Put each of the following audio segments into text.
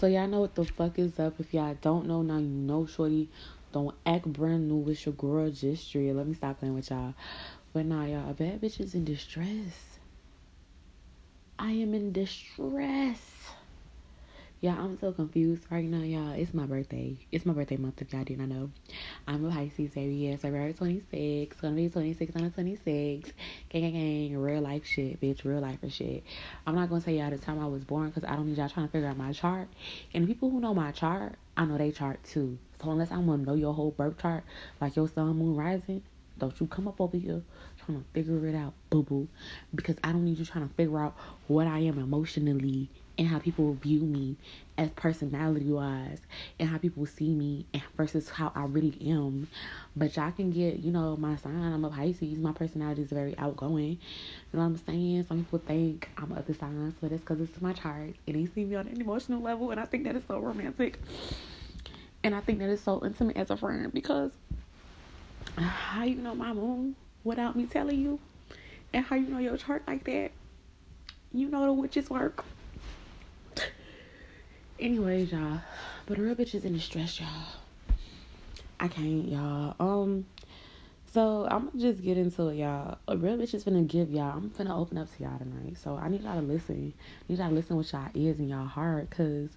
So y'all know what the fuck is up. If y'all don't know now, you know, shorty. Don't act brand new with your girl just. Let me stop playing with y'all. But nah, y'all, bad bitches in distress. I am in distress. Yeah, I'm so confused right now, y'all. It's my birthday. It's my birthday month, if y'all didn't know. I'm a Pisces, baby. Yes, February 26. Gonna be 26 on the 26. Gang, gang, gang. Real life shit, bitch. Real life for shit. I'm not gonna tell y'all the time I was born because I don't need y'all trying to figure out my chart. And people who know my chart, I know they chart too. So unless I'm gonna know your whole birth chart, like your sun, moon, rising, don't you come up over here trying to figure it out, boo boo. Because I don't need you trying to figure out what I am emotionally and how people view me as personality wise and how people see me versus how I really am. But y'all can get, you know, my sign, I'm a Pisces, my personality is very outgoing. You know what I'm saying? Some people think I'm other signs, but it's because it's my chart and they see me on an emotional level and I think that is so romantic. And I think that is so intimate as a friend because how you know my moon without me telling you? And how you know your chart like that? You know the witches work. Anyways, y'all. But a real bitch is in distress, y'all. I can't, y'all. Um, so I'm gonna just get into it, y'all. A real bitch is gonna give y'all. I'm gonna open up to y'all tonight. So I need y'all to listen. I need y'all to listen with y'all ears and y'all heart, cause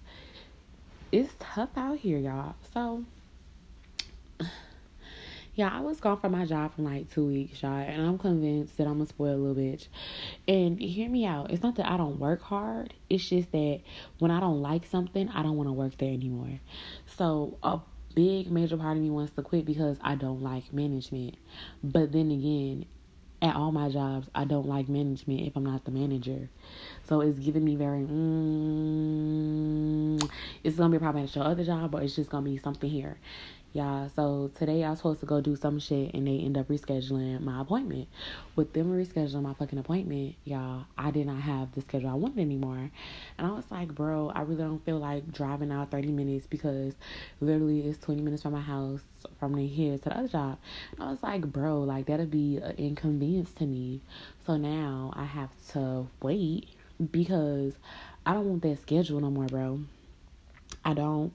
it's tough out here, y'all. So yeah, I was gone from my job for like two weeks, y'all, and I'm convinced that I'm gonna spoil a spoiled little bitch. And hear me out. It's not that I don't work hard. It's just that when I don't like something, I don't want to work there anymore. So a big major part of me wants to quit because I don't like management. But then again, at all my jobs, I don't like management if I'm not the manager. So it's giving me very, mm, it's gonna be a problem at your other job, but it's just gonna be something here y'all. So today I was supposed to go do some shit and they end up rescheduling my appointment. With them rescheduling my fucking appointment, y'all, I did not have the schedule I wanted anymore. And I was like, bro, I really don't feel like driving out 30 minutes because literally it's 20 minutes from my house from here to the other job. And I was like, bro, like that'd be an inconvenience to me. So now I have to wait because I don't want that schedule no more, bro. I don't.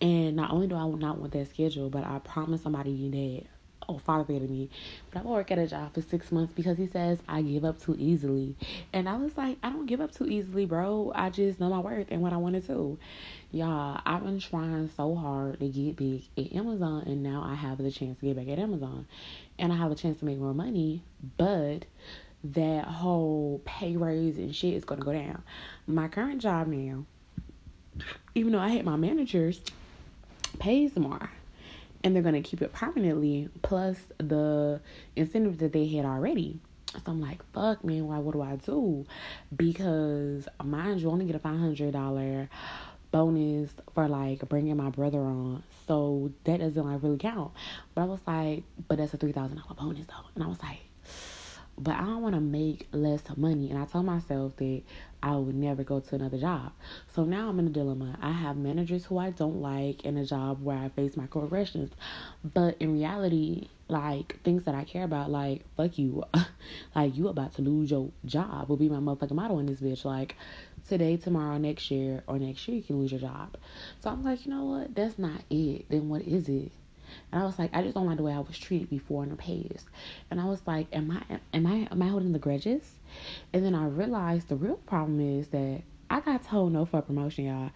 And not only do I not want that schedule, but I promised somebody that oh father figure me. But I work at a job for six months because he says I give up too easily. And I was like, I don't give up too easily, bro. I just know my worth and what I want to do. Y'all, I've been trying so hard to get big at Amazon and now I have the chance to get back at Amazon. And I have a chance to make more money, but that whole pay raise and shit is gonna go down. My current job now, even though I hate my managers, pays more and they're going to keep it permanently plus the incentive that they had already. So I'm like, fuck, man, why? What do I do? Because mind you, only get a five hundred dollar bonus for like bringing my brother on, so that doesn't like really count. But I was like, but that's a three thousand dollar bonus though, and I was like, but I don't want to make less money. And I told myself that I would never go to another job. So now I'm in a dilemma. I have managers who I don't like in a job where I face microaggressions. But in reality, like things that I care about, like fuck you, like you about to lose your job will be my motherfucking motto in this bitch. Like today, tomorrow, next year, or next year you can lose your job. So I'm like, you know what? That's not it. Then what is it? And I was like, I just don't like the way I was treated before in the past. And I was like, am I am I am I holding the grudges? And then I realized the real problem is that I got told no for a promotion, y'all.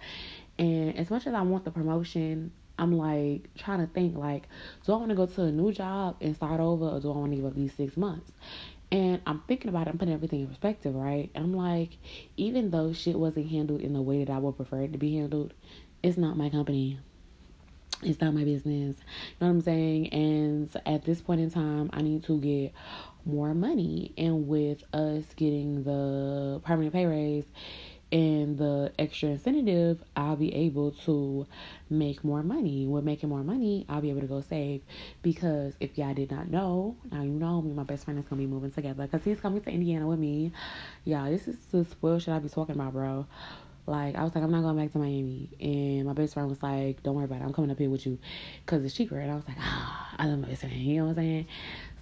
And as much as I want the promotion, I'm like trying to think like, do I want to go to a new job and start over, or do I want to give up these six months? And I'm thinking about it, I'm putting everything in perspective, right? And I'm like, even though shit wasn't handled in the way that I would prefer it to be handled, it's not my company it's not my business. You know what I'm saying? And at this point in time, I need to get more money. And with us getting the permanent pay raise and the extra incentive, I'll be able to make more money. With making more money, I'll be able to go save. Because if y'all did not know, now you know me, my best friend is gonna be moving together because he's coming to Indiana with me. Yeah, this is the spoil shit I be talking about, bro. Like, I was like, I'm not going back to Miami. And my best friend was like, don't worry about it. I'm coming up here with you because it's cheaper. And I was like, ah, I love my best friend. You know what I'm saying?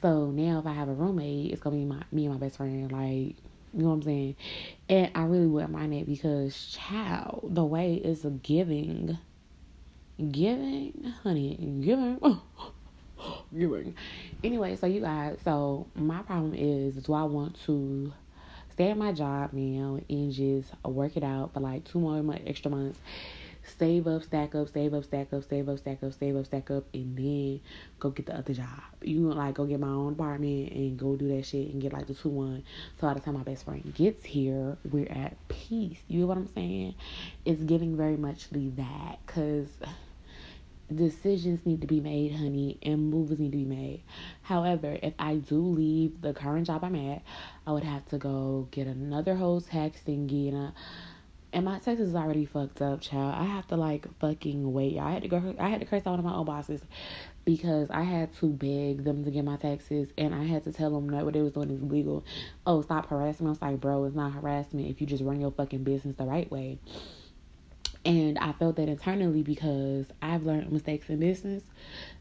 So now if I have a roommate, it's to be my me and my best friend. Like, You know what I'm saying? And I really wouldn't mind it because, child, the way is a giving. Giving, honey, giving. giving. Anyway, so you guys, so my problem is, do I want to stay at my job now and just work it out for like two more months, extra months save up, stack up, save up, stack up, save up, stack up, save up, stack up, and then go get the other job. You know, like go get my own apartment and go do that shit and get like the two one. So by the time my best friend gets here, we're at peace. You know what I'm saying? It's giving very muchly that because decisions need to be made, honey, and moves need to be made. However, if I do leave the current job I'm at, I would have to go get another whole tax thingy and a and my taxes is already fucked up, child. I have to like fucking wait. I had to go. I had to curse out one of my old bosses because I had to beg them to get my taxes, and I had to tell them that what they was doing is legal. Oh, stop harassing me! I was like, bro, it's not harassment if you just run your fucking business the right way. And I felt that internally because I've learned mistakes in business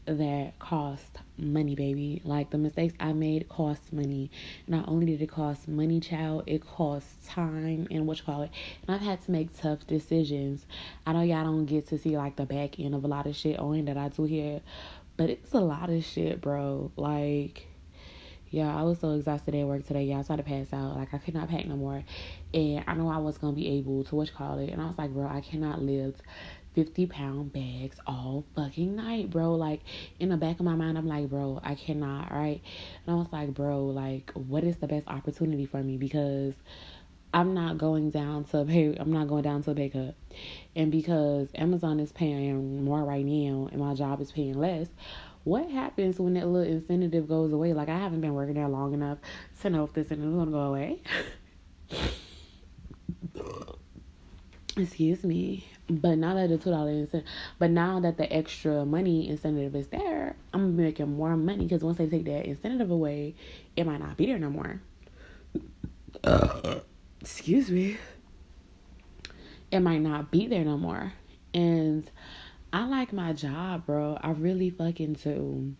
that cost money, baby. Like the mistakes I made cost money. Not only did it cost money, child, it cost time and what you call it. And I've had to make tough decisions. I know y'all don't get to see like the back end of a lot of shit on that I do here, but it's a lot of shit, bro. Like yeah, I was so exhausted at work today. Yeah, I started to pass out. Like I could not pack no more. And I know I was gonna be able to what you call it. And I was like, bro, I cannot live 50 pound bags all fucking night, bro. Like, in the back of my mind, I'm like, bro, I cannot, right? And I was like, bro, like, what is the best opportunity for me? Because I'm not going down to pay, I'm not going down to a pay cut. And because Amazon is paying more right now and my job is paying less, what happens when that little incentive goes away? Like, I haven't been working there long enough to know if this incentive is to go away. Excuse me. But now that the two dollar incentive, but now that the extra money incentive is there, I'm making more money because once they take that incentive away, it might not be there no more. Excuse me. It might not be there no more, and I like my job, bro. I really fucking do.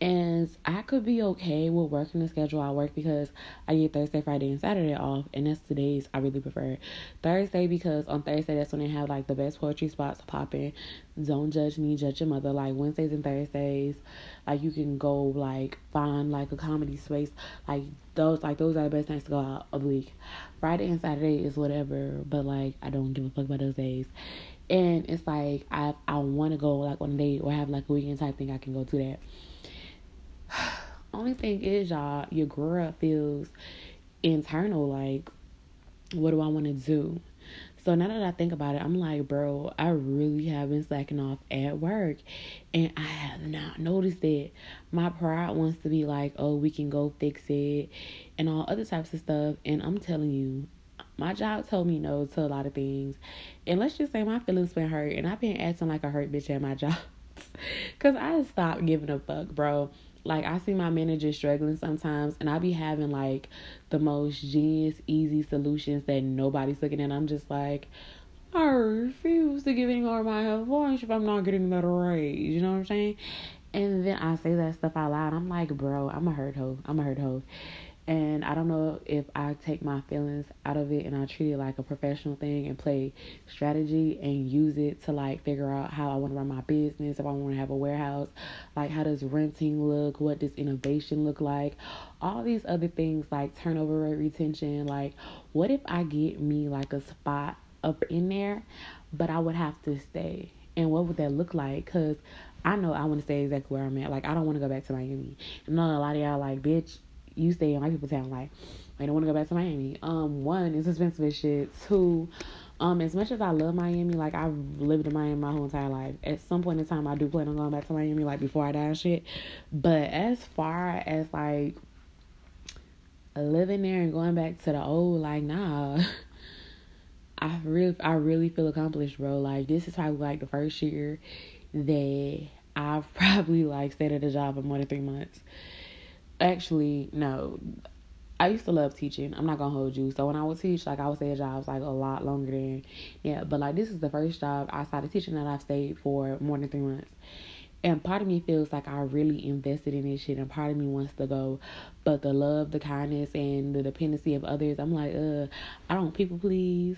And I could be okay with working the schedule I work because I get Thursday, Friday, and Saturday off, and that's the days I really prefer. Thursday because on Thursday that's when they have like the best poetry spots popping. Don't judge me, judge your mother. Like Wednesdays and Thursdays, like you can go like find like a comedy space. Like those, like those are the best nights to go out of the week. Friday and Saturday is whatever, but like I don't give a fuck about those days. And it's like I I want to go like on a date or have like a weekend type thing. I can go to that only thing is, y'all, your girl feels internal like, what do I want to do? So now that I think about it, I'm like, bro, I really have been slacking off at work. And I have not noticed it. My pride wants to be like, oh, we can go fix it and all other types of stuff. And I'm telling you, my job told me no to a lot of things. And let's just say my feelings been hurt. And I've been acting like a hurt bitch at my job. Because I stopped giving a fuck, bro like I see my manager struggling sometimes and I be having like the most genius easy solutions that nobody's looking at. I'm just like I refuse to give any more of my advice if I'm not getting that raise. You know what I'm saying? And then I say that stuff out loud. I'm like, bro, I'm a hurt hoe. I'm a hurt hoe. And I don't know if I take my feelings out of it and I treat it like a professional thing and play strategy and use it to like figure out how I want to run my business, if I want to have a warehouse, like how does renting look, what does innovation look like, all these other things like turnover rate retention. Like, what if I get me like a spot up in there, but I would have to stay? And what would that look like? Because I know I want to stay exactly where I'm at. Like, I don't want to go back to Miami. I know a lot of y'all like, bitch, you stay in white people town. Like, I don't want to go back to Miami. Um, one, it's expensive as shit. Two, um, as much as I love Miami, like I've lived in Miami my whole entire life. At some point in time, I do plan on going back to Miami, like before I die and shit. But as far as like living there and going back to the old, like nah. I really, I really feel accomplished, bro. Like this is probably like the first year that I've probably like stayed at a job for more than three months actually no I used to love teaching. I'm not gonna hold you. So when I would teach, like I would stay at jobs like a lot longer than yeah. But like this is the first job I started teaching that I've stayed for more than three months. And part of me feels like I really invested in this shit, and part of me wants to go. But the love, the kindness, and the dependency of others, I'm like, uh, I don't people please.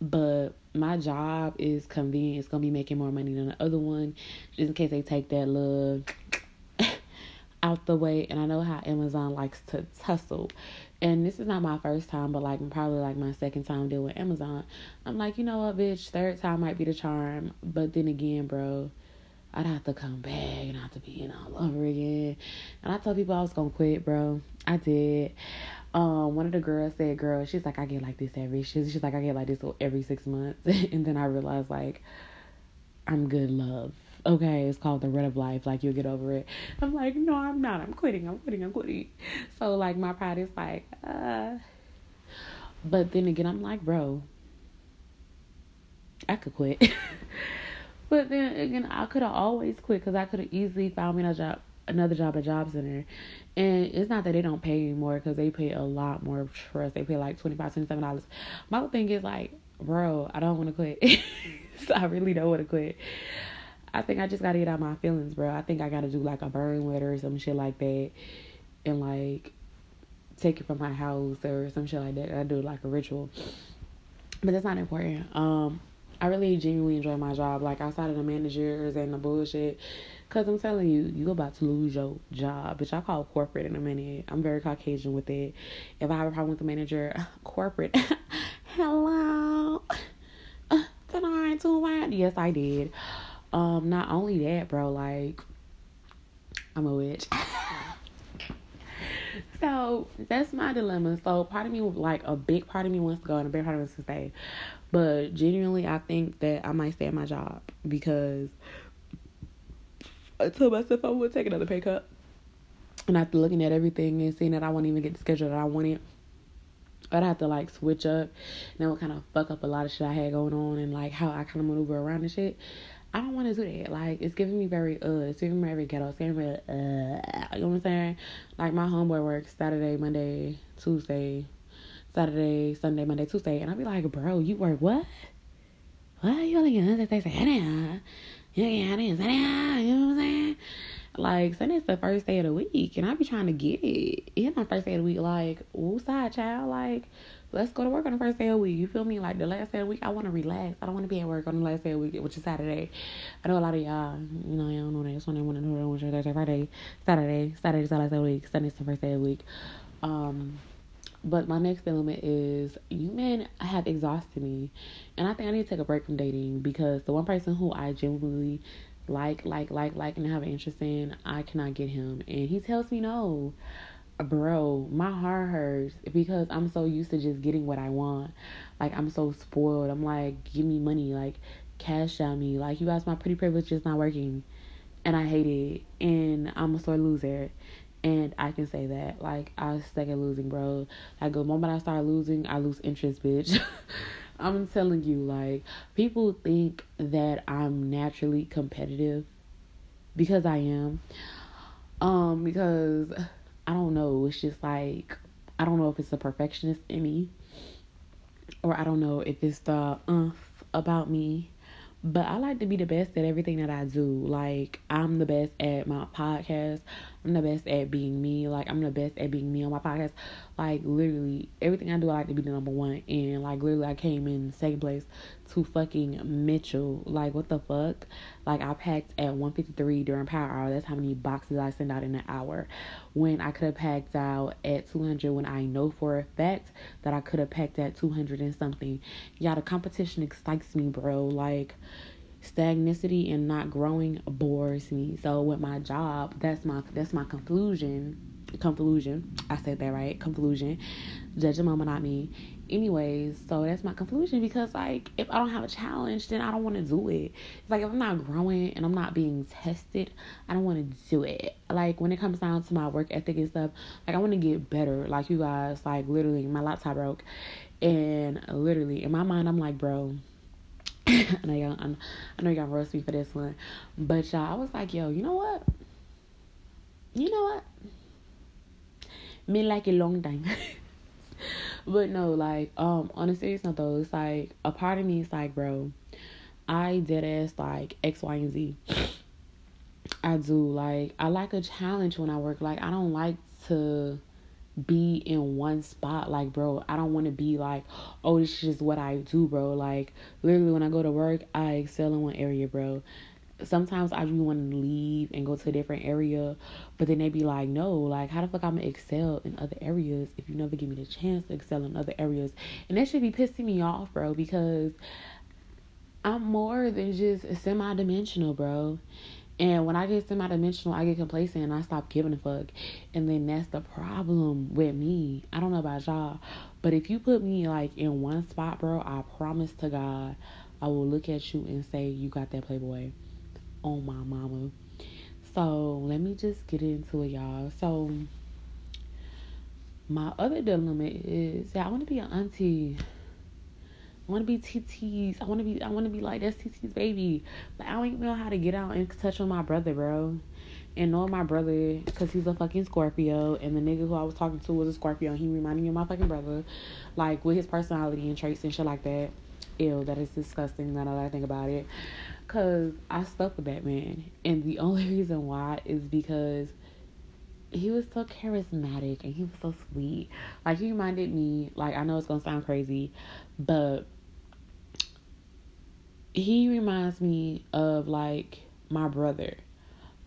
But my job is convenient. It's gonna be making more money than the other one, just in case they take that love out the way. And I know how Amazon likes to tussle. And this is not my first time, but like probably like my second time dealing with Amazon. I'm like, you know what, bitch, third time might be the charm. But then again, bro, I'd have to come back and I have to be in all over again. And I told people I was gonna quit, bro. I did. Um, one of the girls said, "Girl, she's like, I get like this every." She's, she's like, I get like this every six months, and then I realized like, I'm good, love. Okay, it's called the red of life. Like you'll get over it. I'm like, no, I'm not. I'm quitting. I'm quitting. I'm quitting. So like my pride is like, uh. But then again, I'm like, bro, I could quit. but then again, I could have always quit because I could have easily found me another job, another job at Job Center, and it's not that they don't pay more because they pay a lot more trust. They pay like $25, $27. My thing is like, bro, I don't want to quit. so I really don't want to quit. I think I just got to get out my feelings, bro. I think I got to do like a burn letter or some shit like that. And like take it from my house or some shit like that. I do like a ritual. But that's not important. Um, I really genuinely enjoy my job. Like outside of the managers and the bullshit, Cause I'm telling you, you about to lose your job, which I call corporate in a minute. I'm very Caucasian with it. If I have a problem with the manager, corporate, hello, tonight too. Yes, I did. Um, not only that, bro, like I'm a witch. so that's my dilemma. So part of me, like a big part of me wants to go, and a big part of me wants to stay. But genuinely, I think that I might stay at my job because I told myself I would take another pay cut. And after looking at everything and seeing that I won't even get the schedule that I wanted, I'd have to like switch up. And that would kind of fuck up a lot of shit I had going on and like how I kind of maneuver around and shit. I don't want to do that. Like it's giving me very uh, it's giving me very ghetto. It's giving me uh, you know what I'm saying? Like my homeboy works Saturday, Monday, Tuesday, Saturday, Sunday, Monday, Tuesday, and I'd be like, bro, you work what? What you only get Thursday, Saturday? yeah, I didn't say. You know what I'm saying? Like Sunday's the first day of the week, and I be trying to get it. It's my first day of the week. Like, woo side child. Like, let's go to work on the first day of the week. You feel me? Like the last day of the week, I want to relax. I don't want to be at work on the last day of the week, which is Saturday. I know a lot of y'all, you know, y'all know that. Want to know Wednesday, Thursday, Friday, Saturday. Saturday's the last day of the week. Sunday's the first day of the week. Um, but my next element is you men have exhausted me. And I think I need to take a break from dating because the one person who I genuinely like, like, like, like, and have an interest in, I cannot get him. And he tells me no. Bro, my heart hurts because I'm so used to just getting what I want. Like, I'm so spoiled. I'm like, give me money. Like, cash out me. Like, you guys, my pretty privilege is not working. And I hate it. And I'm a sore loser. And I can say that. Like, I stuck at losing, bro. Like, the moment I start losing, I lose interest, bitch. I'm telling you, like, people think that I'm naturally competitive because I am. Um, because I don't know, it's just like I don't know if it's a perfectionist in me or I don't know if it's the umph about me but I like to be the best at everything that I do. Like I'm the best at my podcast. I'm the best at being me. Like I'm the best at being me on my podcast. Like literally everything I do, I like to be the number one. And like literally, I came in second place to fucking Mitchell. Like what the fuck? Like I packed at 153 during power hour. That's how many boxes I send out in an hour. When I could have packed out at 200. When I know for a fact that I could have packed at 200 and something. Yeah, the competition excites me, bro. Like stagnicity and not growing bores me. So with my job, that's my that's my conclusion. Conclusion. I said that right. Conclusion. Judge a mama, not me. Anyways, so that's my conclusion because like if I don't have a challenge, then I don't want to do it. It's like if I'm not growing and I'm not being tested, I don't want to do it. Like when it comes down to my work ethic and stuff, like I want to get better. Like you guys, like literally my laptop broke, and literally in my mind I'm like, bro I know y'all, I know y'all roast me for this one, but y'all, I was like, yo, you know what? You know what? Me like a long time. but no, like, um, on a serious note though, it's like a part of me is like, bro, I did ass like X, Y, and Z. I do like I like a challenge when I work. Like I don't like to be in one spot. Like, bro, I don't want to be like, oh, this is just what I do, bro. Like, literally, when I go to work, I excel in one area, bro. Sometimes I just want to leave and go to a different area, but then they be like, no, like, how the fuck I'm gonna excel in other areas if you never give me the chance to excel in other areas? And that should be pissing me off, bro, because I'm more than just semi dimensional, bro. And when I get semi dimensional, I get complacent and I stop giving a fuck. And then that's the problem with me. I don't know about y'all, but if you put me like in one spot, bro, I promise to God, I will look at you and say, You got that Playboy on my mama. So let me just get into it, y'all. So, my other dilemma is that I want to be an auntie. I want to be TT's. I want to be. I want to be like that's TT's baby. But I don't even know how to get out and touch on my brother, bro. And know my brother because he's a fucking Scorpio, and the nigga who I was talking to was a Scorpio. He reminded me of my fucking brother, like with his personality and traits and shit like that. Ew, that is disgusting. Now that I think about it, cause I stuck with that man, and the only reason why is because he was so charismatic and he was so sweet. Like he reminded me, like I know it's gonna sound crazy, but he reminds me of like my brother.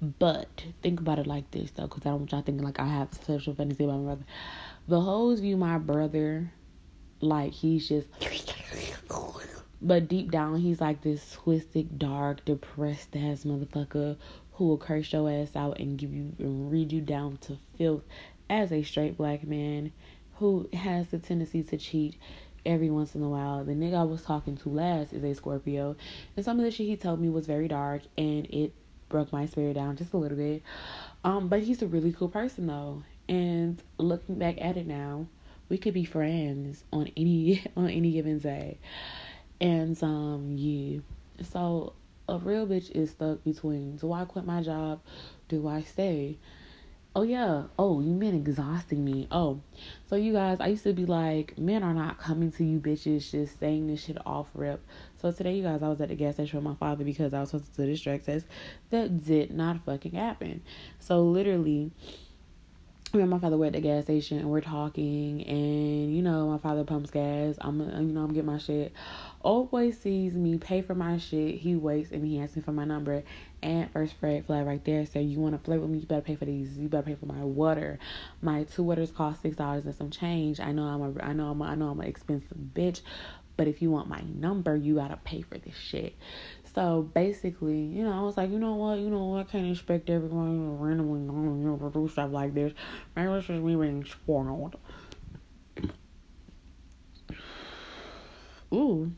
But think about it like this though, because I don't want y'all thinking like I have sexual fantasy about my brother. The hoes view my brother like he's just but deep down he's like this twisted, dark, depressed ass motherfucker who will curse your ass out and give you and read you down to filth as a straight black man who has the tendency to cheat every once in a while. The nigga I was talking to last is a Scorpio, and some of the shit he told me was very dark, and it broke my spirit down just a little bit. Um, but he's a really cool person though, and looking back at it now, we could be friends on any on any given day, and um, yeah. So a real bitch is stuck between: do I quit my job? Do I stay? Oh yeah. Oh, you men exhausting me. Oh, so you guys, I used to be like, men are not coming to you bitches just saying this shit off rip. So today, you guys, I was at the gas station with my father because I was supposed to do this drug test. That did not fucking happen. So literally, me and my father were at the gas station and we're talking and you know my father pumps gas i'm uh, you know i'm getting my shit old boy sees me pay for my shit he waits and he asks me for my number and first red flag right there so you want to flirt with me you better pay for these you better pay for my water my two waters cost six dollars and some change i know i'm a i know i'm a, i know i'm an expensive bitch but if you want my number you gotta pay for this shit so basically, you know, I was like, you know what, you know what, I can't expect everyone to randomly you know, do stuff like this. Maybe it's just me being spoiled. Ooh.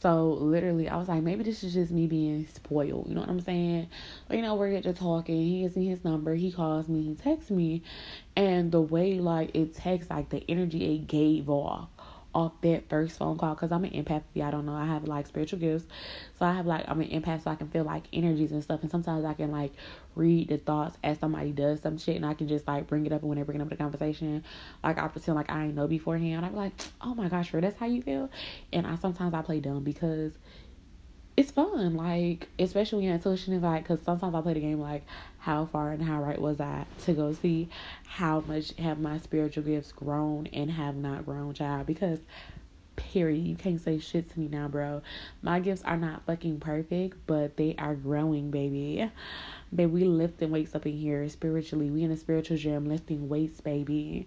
So literally, I was like, maybe this is just me being spoiled. You know what I'm saying? But, you know, we're to talking. He gives me his number. He calls me. He texts me, and the way like it texts, like the energy it gave off off that first phone call because I'm an empath. I don't know, I have like spiritual gifts, so I have like I'm an empath, so I can feel like energies and stuff. And sometimes I can like read the thoughts as somebody does some shit, and I can just like bring it up when they bring up the conversation. Like I pretend like I know beforehand. I'm like, oh my gosh, bro, that's how you feel. And I sometimes I play dumb because it's fun. Like, especially when intuition is like, because sometimes I play the game like, how far and how right was I to go see how much have my spiritual gifts grown and have not grown, child? Because, period, you can't say shit to me now, bro. My gifts are not fucking perfect, but they are growing, baby. Baby, we lifting weights up in here spiritually. We in a spiritual gym lifting weights, baby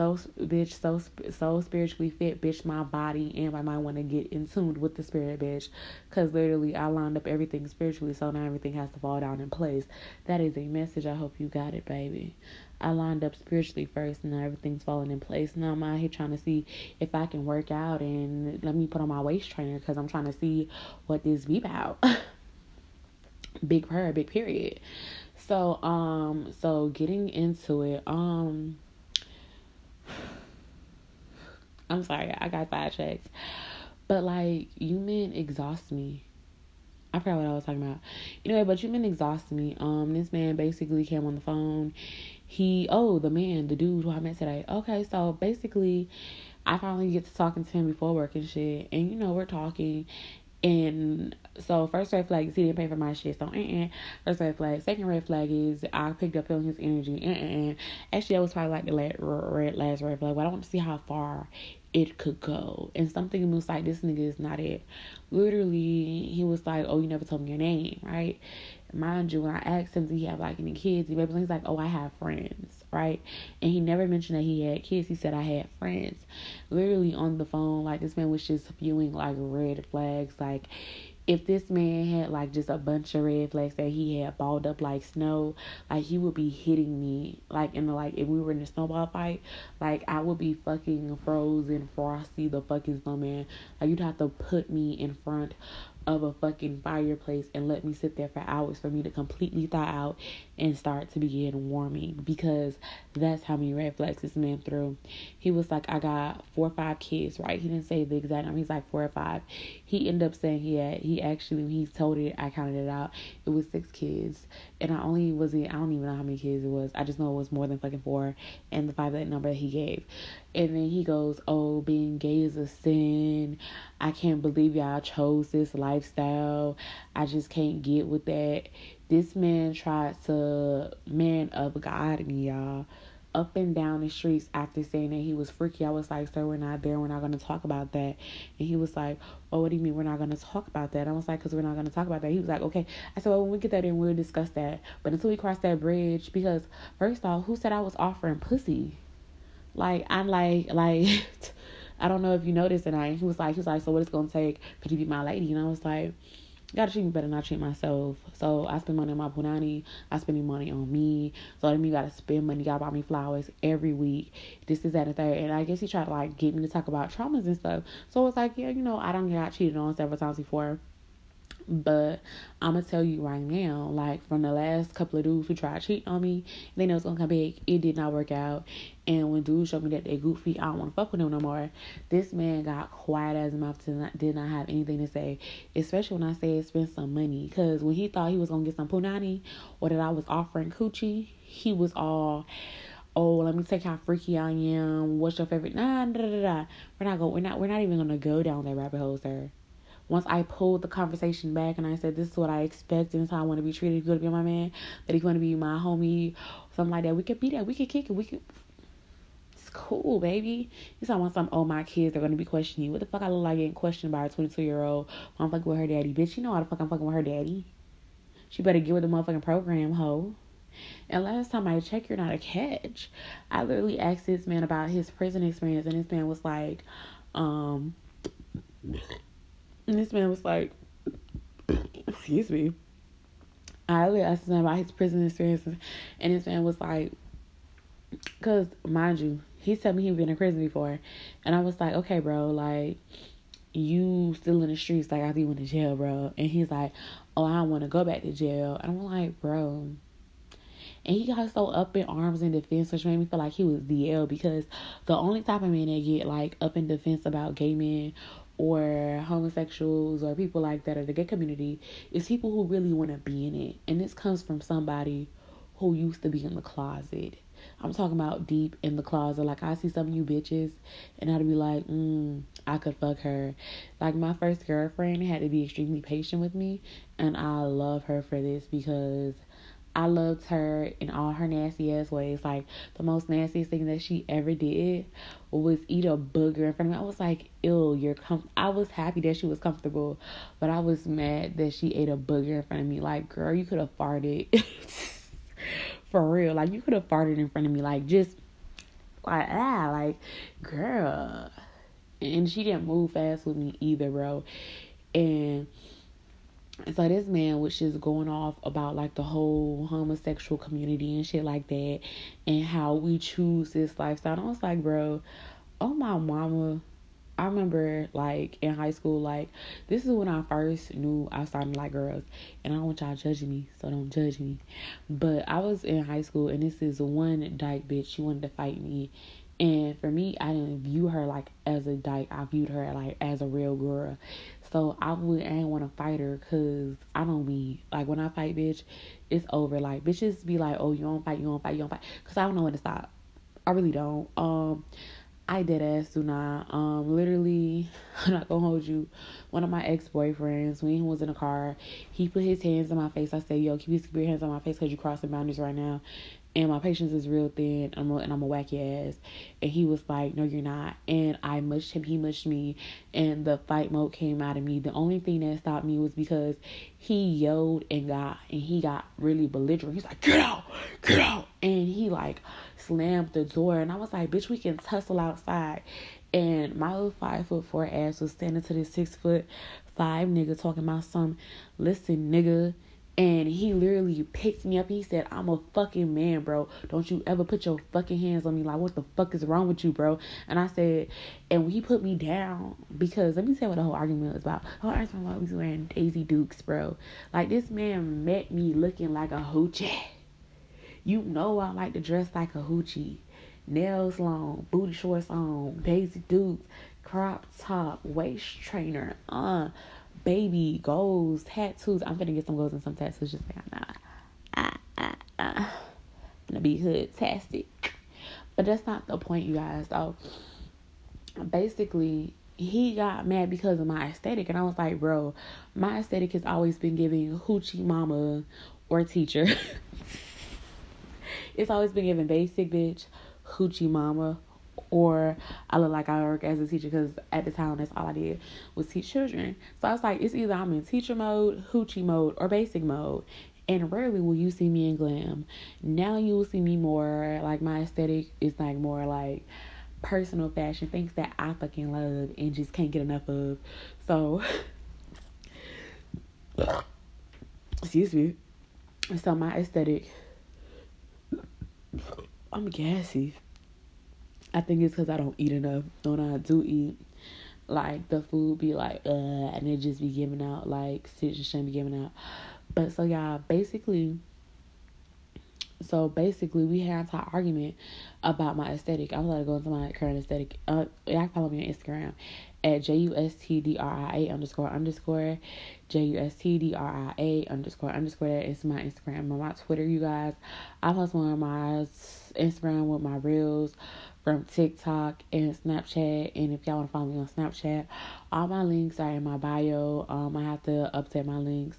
so bitch so so spiritually fit bitch my body and my mind want to get in tune with the spirit bitch. Because literally i lined up everything spiritually so now everything has to fall down in place. That is a message. I hope you got it baby. I lined up spiritually first and now everything's falling in place. Now i'm out here trying to see if i can work out and let me put on my waist trainer because i'm trying to see what this be about. Big prayer big period. So um so getting into it um I'm sorry, I got sidetracked. But like, you men exhaust me. I forgot what I was talking about. Anyway, but you men exhaust me. Um, this man basically came on the phone. He, oh, the man, the dude who I met today. Okay, so basically, I finally get to talking to him before work and shit. And you know, we're talking, And so first red flag is he didn't pay for my shit. So uh-uh. first red flag. Second red flag is I picked up feeling his energy. Uh-uh. Actually, that was probably like the last red, last red flag. But I want to see how far it could go. And something was like, this nigga is not it. Literally, he was like, oh, you never told me your name, right? Mind you, when I asked him, do he have like any kids? He was like, oh, I have friends, right? And he never mentioned that he had kids. He said, I had friends. Literally on the phone, like this man was just viewing like red flags, like if this man had like just a bunch of red flags that he had balled up like snow, like he would be hitting me like in the like if we were in a snowball fight, like I would be fucking frozen, frosty the fucking snowman. Like you'd have to put me in front of a fucking fireplace and let me sit there for hours for me to completely thaw out and start to begin warming because that's how many red flags this man threw. He was like, I got four or five kids, right? He didn't say the exact number. He's like four or five. He ended up saying he had, he actually, he told it, I counted it out. It was six kids. And I only was, in I don't even know how many kids it was. I just know it was more than fucking four. And the five that number that he gave. And then he goes, Oh, being gay is a sin. I can't believe y'all chose this lifestyle. I just can't get with that. This man tried to man of God me, y'all. Up and down the streets after saying that he was freaky. I was like, Sir, we're not there. We're not going to talk about that. And he was like, Oh, what do you mean we're not going to talk about that? I was like, Because we're not going to talk about that. He was like, Okay. I said, Well, when we get that in, we'll discuss that. But until we cross that bridge, because first off, who said I was offering pussy? Like I'm like like I don't know if you noticed and I he was like he was like so what it's gonna take for you be my lady and I was like gotta treat me better than I treat myself. So I spend money on my punani. I spend money on me. So means you gotta spend money. You gotta buy me flowers every week. This is that and third. And I guess he tried to like get me to talk about traumas and stuff. So it's like, yeah, you know, I don't get cheated on several times before. But I'm gonna tell you right now, like from the last couple of dudes who tried cheating on me, they know it's gonna come back. It did not work out. And when dudes showed me that they goofy, I don't wanna fuck with them no more. This man got quiet as a mouth to not, did not have anything to say. Especially when I said spend some money. Cause when he thought he was gonna get some punani or that I was offering coochie, he was all oh, let me take how freaky I am. What's your favorite? Nah, da, da. We're not going. We're not. We're not even gonna go down that rabbit hole, sir once I pulled the conversation back and I said, This is what I expect and this is how I want to be treated, You're to be my man, that he's to be my homie, something like that. We could be that. We could kick it. We could. It's cool, baby. You talking about some, oh, my kids are going to be questioning you. What the fuck I look like getting questioned by a 22 year old? I'm fucking with her daddy. Bitch, you know how the fuck I'm fucking with her daddy. She better get with the motherfucking program, hoe. And last time I checked, you're not a catch. I literally asked this man about his prison experience, and this man was like, um, and this man was like, excuse me. I asked him about his prison experiences, and this man was like, because mind you, he told me he'd been in prison before, and I was like, okay, bro, like you still in the streets, like I think you went to jail, bro. And he's like, oh, I don't want to go back to jail, and I'm like, bro. And he got so up in arms in defense, which made me feel like he was DL because the only type of man that get like up in defense about gay men or homosexuals or people like that or the gay community is people who really want to be in it. And this comes from somebody who used to be in the closet. I'm talking about deep in the closet. Like I see some of you bitches and I'd be like, mm, I could fuck her. Like my first girlfriend had to be extremely patient with me and I love her for this because I loved her in all her nasty ass ways. Like the most nastiest thing that she ever did was eat a booger in front of me. I was like, "Ill, you're com." I was happy that she was comfortable, but I was mad that she ate a booger in front of me. Like, girl, you could have farted for real. Like, you could have farted in front of me. Like, just like ah, like girl. And she didn't move fast with me either, bro. And so this man was just going off about like the whole homosexual community and shit like that and how we choose this lifestyle. And I was like, bro, oh my mama. I remember like in high school, like this is when I first knew I started like girls. And I don't want y'all judging me, so don't judge me. But I was in high school and this is one dyke bitch. She wanted to fight me. And for me, I didn't view her like as a dyke. I viewed her like as a real girl. So I would I ain't want to fight her because I don't be like when I fight bitch, it's over. Like bitches be like, oh you don't fight, you don't fight, you don't fight, because I don't know when to stop. I really don't. Um, I did ass do not. Um, literally, I'm not gonna hold you. One of my ex boyfriends, when he was in a car, he put his hands on my face. I said, "Yo, keep your hands on my face because you're crossing boundaries right now." And my patience is real thin. I'm a, and I'm a wacky ass. And he was like, "No, you're not." And I mushed him. He mushed me, and the fight mode came out of me. The only thing that stopped me was because he yelled and got and he got really belligerent. He's like, "Get out, get out!" And he like slammed the door, and I was like, "Bitch, we can tussle outside." And my little five foot four ass was standing to this six foot five nigga talking about some. Listen, nigga. And he literally picked me up. He said, I'm a fucking man, bro. Don't you ever put your fucking hands on me. Like, what the fuck is wrong with you, bro? And I said, and he put me down because let me tell you what the whole argument was about. The whole argument was wearing Daisy Dukes, bro. Like, this man met me looking like a hoochie. You know I like to dress like a hoochie. Nails long, booty shorts on, Daisy Dukes, crop top, waist trainer, uh, baby goals, tattoos. I'm gonna get some goals and some tattoos just like I'm not. Ah, ah, ah. Gonna be hood tastic. But that's not the point, you guys. So basically, he got mad because of my aesthetic, and I was like, bro, my aesthetic has always been giving hoochie mama or teacher. it's always been giving basic bitch, hoochie mama, or I look like I work as a teacher because at the time that's all I did was teach children. So I was like, it's either I'm in teacher mode, hoochie mode, or basic mode. And rarely will you see me in glam. Now you will see me more like my aesthetic is like more like personal fashion, things that I fucking love and just can't get enough of. So, excuse me. So my aesthetic, I'm gassy. I think it's because I don't eat enough. When I do eat, like the food be like, uh, and it just be giving out like shit just shouldn't be giving out. But so yeah, basically, so basically we had an argument about my aesthetic. I'm gonna go into my current aesthetic. Uh, y'all follow me on Instagram at J U S T D R I A underscore underscore J U S T D R I A underscore underscore. That is my Instagram. On my Twitter, you guys, I post more on my Instagram with my reels from TikTok and Snapchat. And if y'all want to follow me on Snapchat, all my links are in my bio. Um, I have to update my links,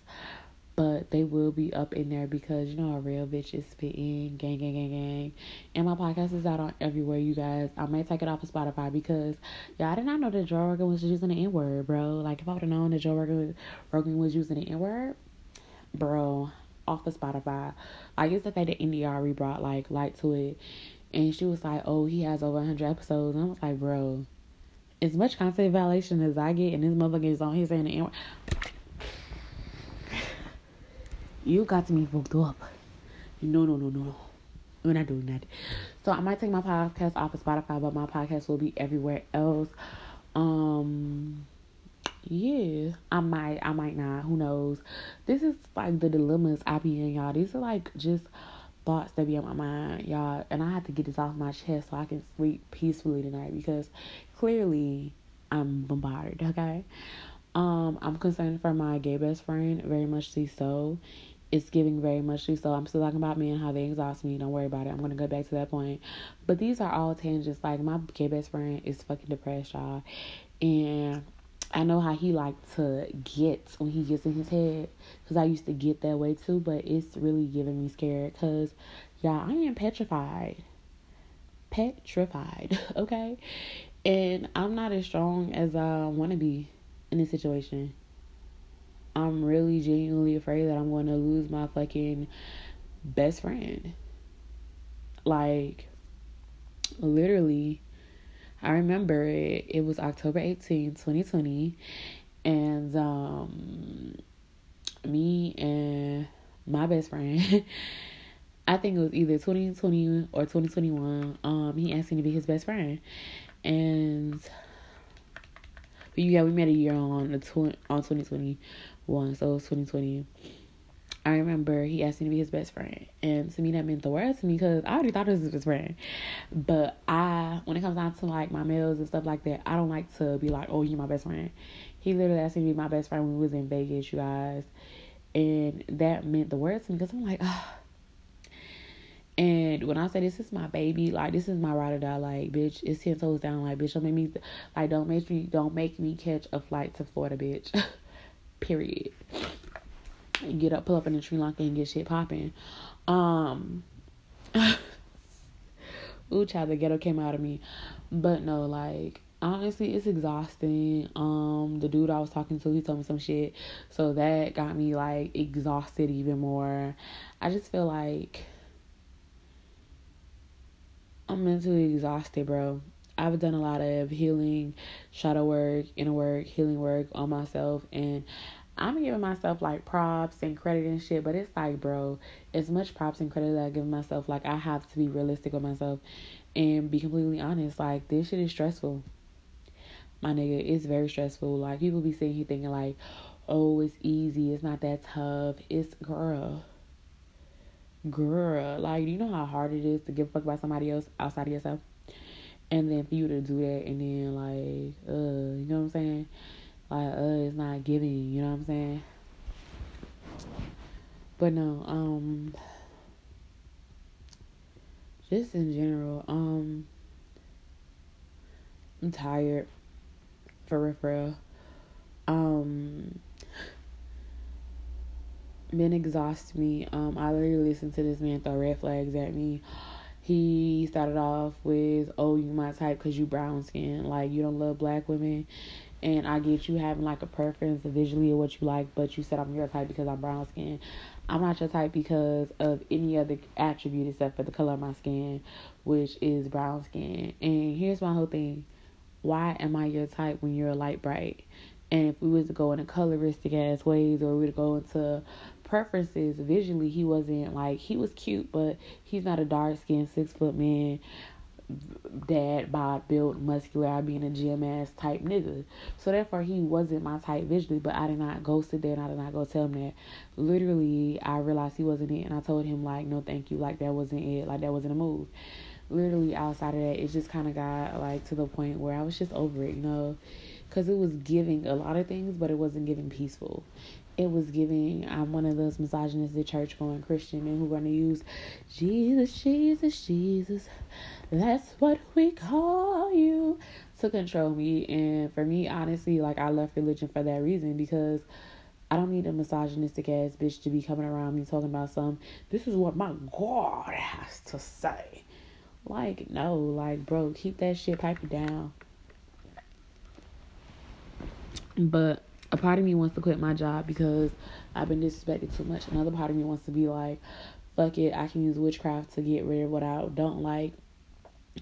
but they will be up in there because you know a real bitch is spitting, gang, gang, gang, gang. And my podcast is out on everywhere, you guys. I may take it off of Spotify because y'all did not know that Joe Rogan was using the N word, bro. Like if I would have known that Joe Rogan, Rogan was using the N word, bro, off of Spotify. Like it's the fact that India Arie brought like light to it and she was like, "Oh, he has over 100 episodes." And I was like, "Bro, as much content violation as I get, and this motherfucker is on here saying the N You got to me fucked up. No, no, no, no, no. We're not doing that. So I might take my podcast off of Spotify, but my podcast will be everywhere else. Um, yeah, I might, I might not. Who knows? This is like the dilemmas I be in, y'all. These are like just thoughts that be on my mind, y'all. And I have to get this off my chest so I can sleep peacefully tonight because clearly I'm bombarded, okay? Um, I'm concerned for my gay best friend, very much so. It's giving very much so. I'm still talking about me and how they exhaust me. Don't worry about it. I'm gonna go back to that point. But these are all tangents. Like my gay best friend is fucking depressed, y'all. And I know how he like to get when he gets in his head because I used to get that way too, but it's really giving me scared because, yeah, I am petrified. Petrified, okay? And I'm not as strong as I want to be in this situation. I'm really genuinely afraid that I'm going to lose my fucking best friend. Like, literally I remember it, it was October 18, 2020, and um, me and my best friend, I think it was either 2020 or 2021, um, he asked me to be his best friend. And but yeah, we met a year on the tw- on 2021, so it was 2020. I remember he asked me to be his best friend. And to me, that meant the world to me because I already thought this was his friend. But I, when it comes down to like my meals and stuff like that, I don't like to be like, oh, you're my best friend. He literally asked me to be my best friend when we was in Vegas, you guys. And that meant the world to me because I'm like, ah. And when I say this is my baby, like this is my ride or die, like bitch, it's ten toes down, like bitch, don't make me, like don't make me, don't make me catch a flight to Florida, bitch. Period. Get up, pull up in the Sri Lanka and get shit popping. Um. Ooh, child, the ghetto came out of me, but no, like honestly it's exhausting. Um the dude i was talking to he told me some shit. So that got me like exhausted even more. I just feel like i'm mentally exhausted bro. I've done a lot of healing shadow work inner work healing work on myself. And I'm giving myself like props and credit and shit, but it's like, bro, as much props and credit that I give myself, like I have to be realistic with myself and be completely honest. Like this shit is stressful my nigga, it's very stressful. Like people be sitting here thinking like, oh, it's easy, it's not that tough. It's girl. Girl, like you know how hard it is to give a fuck about somebody else outside of yourself? And then for you to do that and then like, uh, you know what I'm saying? Like, uh, it's not giving, you know what I'm saying? But no, um just in general, um I'm tired for real, for real. Um, men exhaust me. Um, I literally listened to this man throw red flags at me. He started off with, "Oh, you my type because you brown skin. Like you don't love black women." And I get you having like a preference visually of what you like, but you said I'm your type because I'm brown skin. I'm not your type because of any other attribute except for the color of my skin, which is brown skin. And here's my whole thing why am I your type when you're a light bright? And if we was to go into coloristic ass ways or we to go into preferences visually, he wasn't like he was cute, but he's not a dark skinned six foot man, dad bod built, muscular, I being a gym ass type nigga. So therefore he wasn't my type visually, but I did not go sit there and I did not go tell him that. Literally I realized he wasn't it and I told him like no thank you, like that wasn't it, like that wasn't a move literally outside of that, it just kind of got like to the point where I was just over it, you know, because it was giving a lot of things, but it wasn't giving peaceful. It was giving. I'm one of those misogynistic church going Christian men who are to use Jesus, Jesus, Jesus. That's what we call you to control me. And for me, honestly, like I left religion for that reason because. I don't need a misogynistic ass bitch to be coming around me talking about some. This is what my God has to say. Like, no, like, bro, keep that shit piping down. But a part of me wants to quit my job because I've been disrespected too much. Another part of me wants to be like, fuck it, I can use witchcraft to get rid of what I don't like,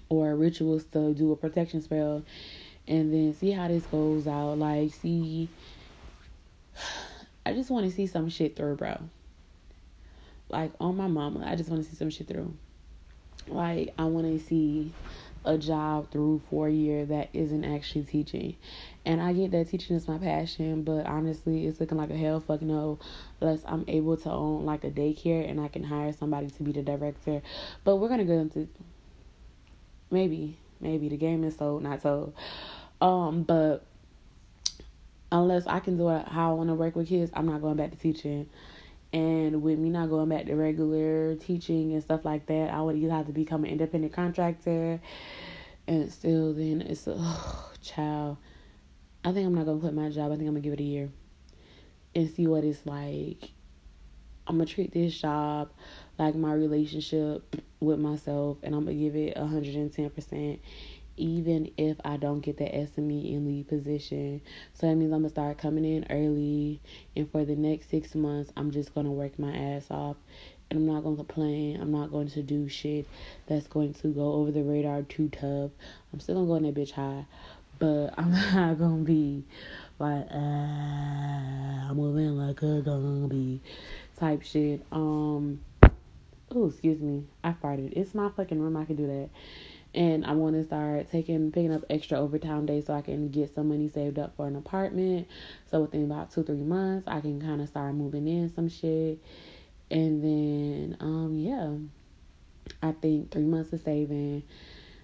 or rituals to do a protection spell, and then see how this goes out. Like, see, I just want to see some shit through, bro. Like, on my mama, I just want to see some shit through. Like, I want to see a job through four year that isn't actually teaching. And I get that teaching is my passion, but honestly, it's looking like a hell fucking no unless I'm able to own like a daycare and I can hire somebody to be the director. But we're gonna go into maybe, maybe the game is sold, not sold. Um, but unless I can do it how I want to work with kids, I'm not going back to teaching. And with me not going back to regular teaching and stuff like that, I would either have to become an independent contractor. And still, then it's a oh, child. I think I'm not gonna quit my job. I think I'm gonna give it a year and see what it's like. I'm gonna treat this job like my relationship with myself, and I'm gonna give it 110 percent even if I don't get the SME in lead position. So that means I'm gonna start coming in early, and for the next six months, I'm just gonna work my ass off. And I'm not gonna complain. I'm not going to do shit that's going to go over the radar too tough. I'm still gonna go in that bitch high, but I'm not gonna be like uh, I'm moving like a zombie type shit. Um, oh excuse me, I farted. It's my fucking room. I can do that and I want to start taking picking up extra overtime days so I can get some money saved up for an apartment. So within about two three months, I can kind of start moving in some shit, and then um yeah, I think three months of saving.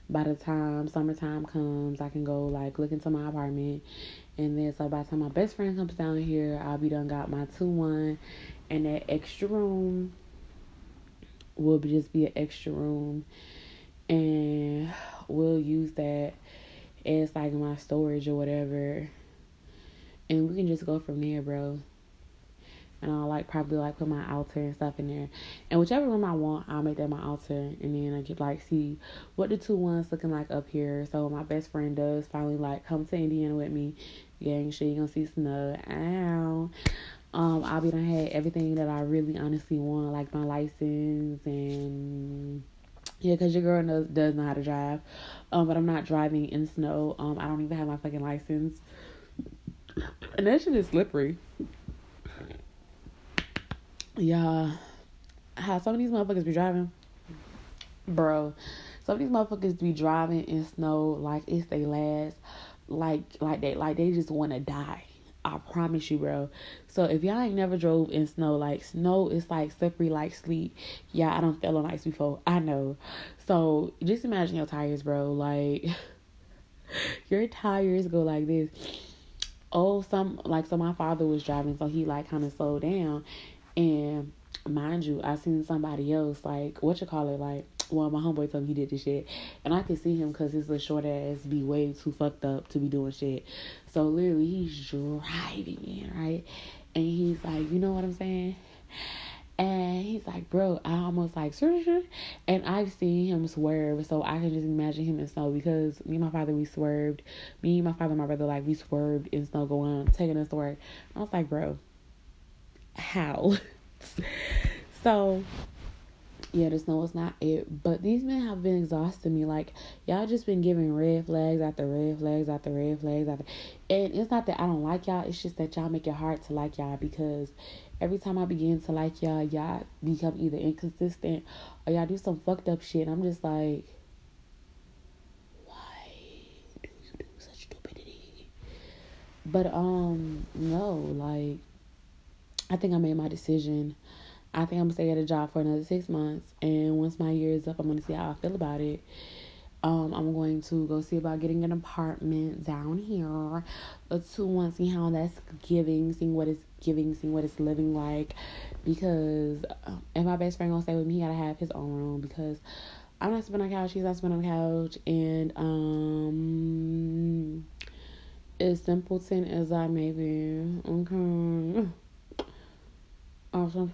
By the time summertime comes, I can go like look into my apartment, and then so by the time my best friend comes down here, I'll be done got my two one, and that extra room will be, just be an extra room, and we'll use that as like my storage or whatever, and we can just go from there, bro. And I'll like probably like put my altar and stuff in there, and whichever room I want, I'll make that my altar, and then I could like see what the two ones looking like up here. So my best friend does finally like come to Indiana with me, gang. You gonna see snow. Ow. Um, I'll be done had everything that I really honestly want, like my license and yeah, cause your girl knows does know how to drive. Um, but I'm not driving in snow. Um, I don't even have my fucking license, and that shit is slippery. Yeah, how some of these motherfuckers be driving, bro. Some of these motherfuckers be driving in snow like it's their last, like like they like they just want to die. I promise you, bro. So if y'all ain't never drove in snow, like snow is like slippery like sleep. Yeah, I don't feel on ice before. I know. So just imagine your tires, bro. Like your tires go like this. Oh, some like so my father was driving, so he like kind of slowed down, and mind you, I seen somebody else like what you call it like well, my homeboy told me he did this shit, and I could see him because his little short ass be way too fucked up to be doing shit. So literally, he's driving in right, and he's like, you know what I'm saying? And he's like, bro, I almost like, and I've seen him swerve, so I can just imagine him in snow because me and my father, we swerved. Me, and my father, my brother, like, we swerved in snow going, taking us to work. I was like, bro, how? so yeah, the snow it's not it. But these men have been exhausting me. Like y'all just been giving red flags after red flags after red flags after and it's not that I don't like y'all, it's just that y'all make it hard to like y'all because every time I begin to like y'all, y'all become either inconsistent or y'all do some fucked up shit. I'm just like why do you do such stupidity? But um no, like I think I made my decision I think I'm gonna stay at a job for another six months, and once my year is up, I'm gonna see how I feel about it. Um, I'm going to go see about getting an apartment down here. A two months, see how that's giving, seeing what it's giving, seeing what it's living like. Because um, if my best friend gonna stay with me, he gotta have his own room because I'm not spending on the couch. He's not spending on the couch, and um, as simpleton as I may be, okay. I'm so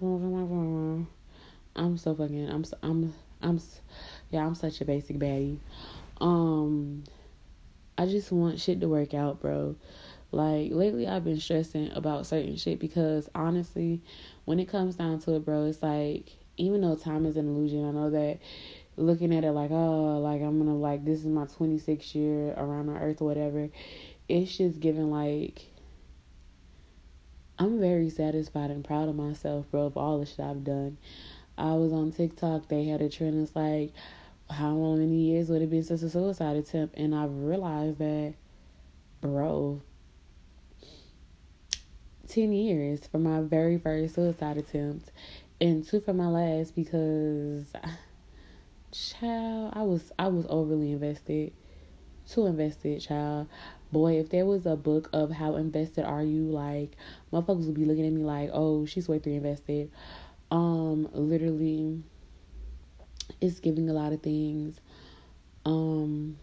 fucking I'm so, I'm I'm yeah I'm such a basic baddie. Um, I just want shit to work out, bro. Like lately, I've been stressing about certain shit because honestly, when it comes down to it, bro, it's like even though time is an illusion, I know that looking at it like oh like I'm gonna like this is my 26th year around the earth or whatever. It's just giving like I'm very satisfied and proud of myself, bro, of all the shit I've done. I was on TikTok, they had a trend that's like, how many years would it be since a suicide attempt? And I've realized that, bro, 10 years for my very first suicide attempt, and two for my last because, child, I was I was overly invested, too invested, child boy, if there was a book of how invested are you, like motherfuckers would be looking at me like, oh, she's way three invested. Um, literally, it's giving a lot of things. Um,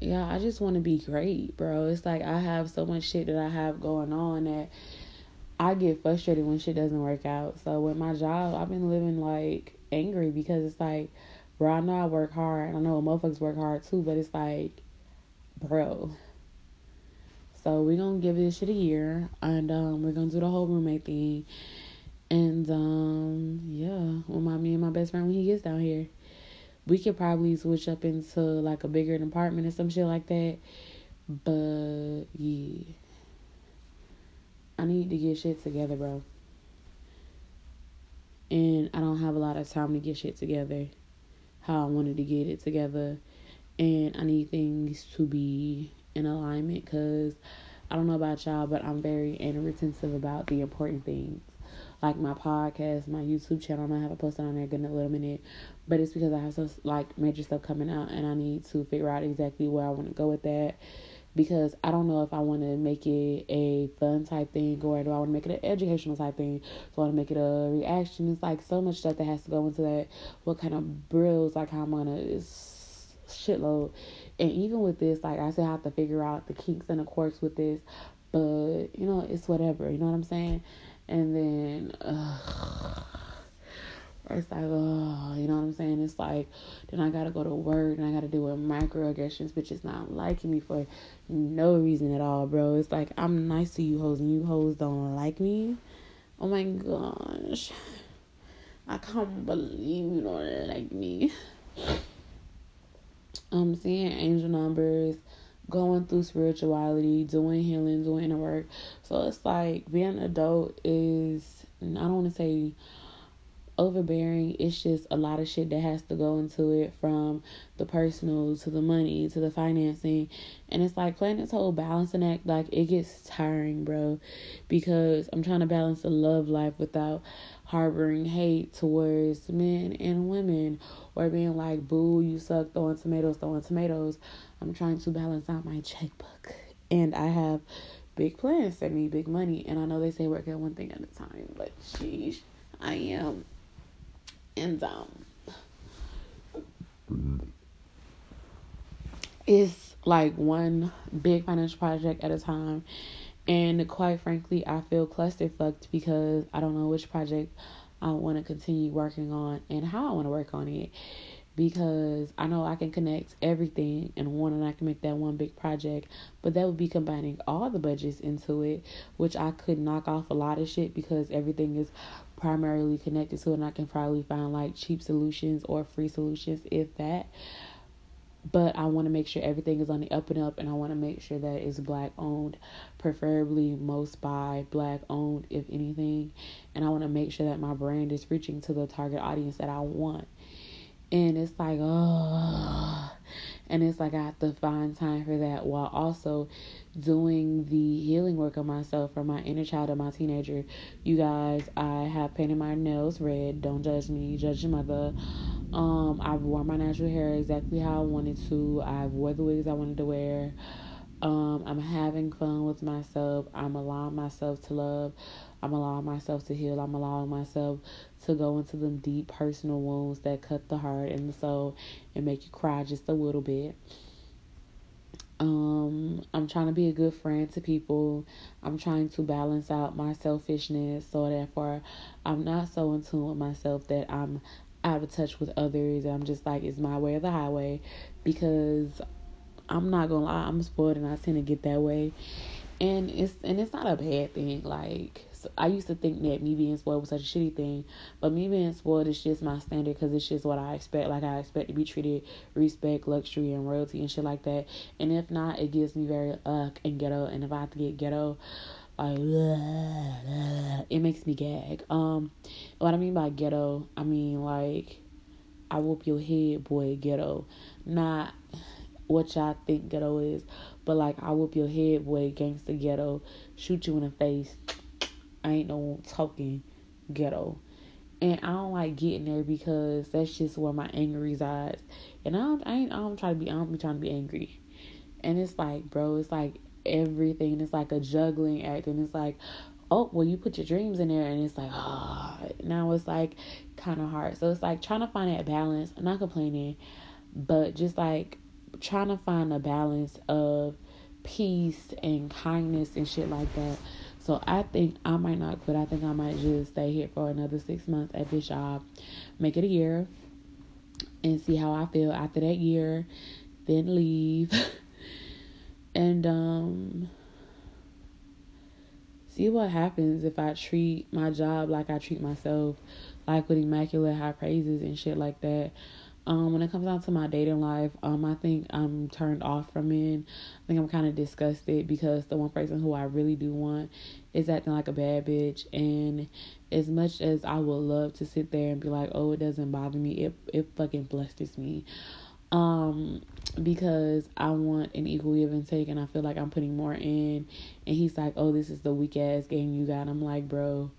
yeah, I just want to be great, bro. It's like I have so much shit that I have going on that I get frustrated when shit doesn't work out. So with my job, I've been living like angry because it's like bro, I know I work hard. I know motherfuckers work hard too, but it's like, bro. So we're gonna give this shit a year and um we're gonna do the whole roommate thing. And um yeah, with my me and my best friend when he gets down here. We could probably switch up into like a bigger apartment or some shit like that. But yeah. I need to get shit together, bro. And I don't have a lot of time to get shit together how I wanted to get it together. And I need things to be in alignment because I don't know about y'all, but I'm very and retentive about the important things. Like my podcast, my YouTube channel, I'm gonna have a post on there in a little minute. But it's because I have some like major stuff coming out and I need to figure out exactly where I want to go with that. Because I don't know if I want to make it a fun type thing or do I want to make it an educational type thing. Do I want to make it a reaction? It's like so much stuff that has to go into that. What kind of brills, like I'm gonna shitload. And even with this, like I still have to figure out the kinks and the quirks with this. But you know, it's whatever. You know what I'm saying? And then. Uh, it's like, oh, you know what I'm saying? It's like, then I gotta go to work and I gotta deal with microaggressions, bitches not liking me for no reason at all, bro. It's like, I'm nice to you hoes and you hoes don't like me. Oh my gosh. I can't believe you don't like me. I'm seeing angel numbers, going through spirituality, doing healing, doing the work. So it's like being an adult is, I don't want to say overbearing. It's just a lot of shit that has to go into it from the personal to the money to the financing. And it's like playing this whole balancing act, like it gets tiring, bro. Because I'm trying to balance the love life without harboring hate towards men and women or being like, boo, you suck, throwing tomatoes, throwing tomatoes. I'm trying to balance out my checkbook. And I have big plans that need big money. And I know they say work at one thing at a time, but sheesh, I am and um it's like one big financial project at a time. And quite frankly i feel clusterfucked because i don't know which project i want to continue working on and how i want to work on it. Because I know I can connect everything in one and I can make that one big project, but that would be combining all the budgets into it, which I could knock off a lot of shit because everything is primarily connected to and I can probably find like cheap solutions or free solutions if that. But I want to make sure everything is on the up and up and I want to make sure that it's black owned, preferably most by black owned if anything. And I want to make sure that my brand is reaching to the target audience that I want and it's like oh and it's like I have to find time for that while also doing the healing work of myself for my inner child and my teenager. You guys, I have painted my nails red. Don't judge me, judge your mother. Um, I've worn my natural hair exactly how I wanted to. I've wore the wigs I wanted to wear. Um, I'm having fun with myself. I'm allowing myself to love. I'm allowing myself to heal. I'm allowing myself to go into them deep personal wounds that cut the heart and the soul and make you cry just a little bit. Um, I'm trying to be a good friend to people. I'm trying to balance out my selfishness so therefore I'm not so in tune with myself that I'm out of touch with others. I'm just like it's my way or the highway because I'm not gonna lie, I'm spoiled and I tend to get that way. And it's and it's not a bad thing. Like I used to think that me being spoiled was such a shitty thing, but me being spoiled is just my standard because it's just what I expect. Like I expect to be treated respect, luxury, and royalty and shit like that. And if not, it gives me very ugh and ghetto. And if I have to get ghetto, like it makes me gag. Um, what I mean by ghetto, I mean like I whoop your head, boy, ghetto. Not what y'all think ghetto is, but like I whoop your head, boy, gangster ghetto, shoot you in the face I ain't no talking ghetto. And I don't like getting there because that's just where my anger resides. And I don't, I ain't, I don't try to be, I don't be trying to be angry. And it's like, bro, it's like everything. It's like a juggling act. And it's like, oh, well, you put your dreams in there. And it's like, ah, oh. now it's like kind of hard. So it's like trying to find that balance. I'm not complaining, but just like trying to find a balance of peace and kindness and shit like that so I think I might not quit. I think I might just stay here for another six months at this job, make it a year, and see how I feel after that year, then leave, and um, see what happens if I treat my job like I treat myself, like with immaculate high praises and shit like that. Um, when it comes down to my dating life, um, I think I'm turned off from men. I think I'm kind of disgusted because the one person who I really do want is acting like a bad bitch. And as much as I would love to sit there and be like, oh, it doesn't bother me, it it fucking blesses me. Um, because I want an equal give and take, and I feel like I'm putting more in. And he's like, oh, this is the weak ass game you got. I'm like, bro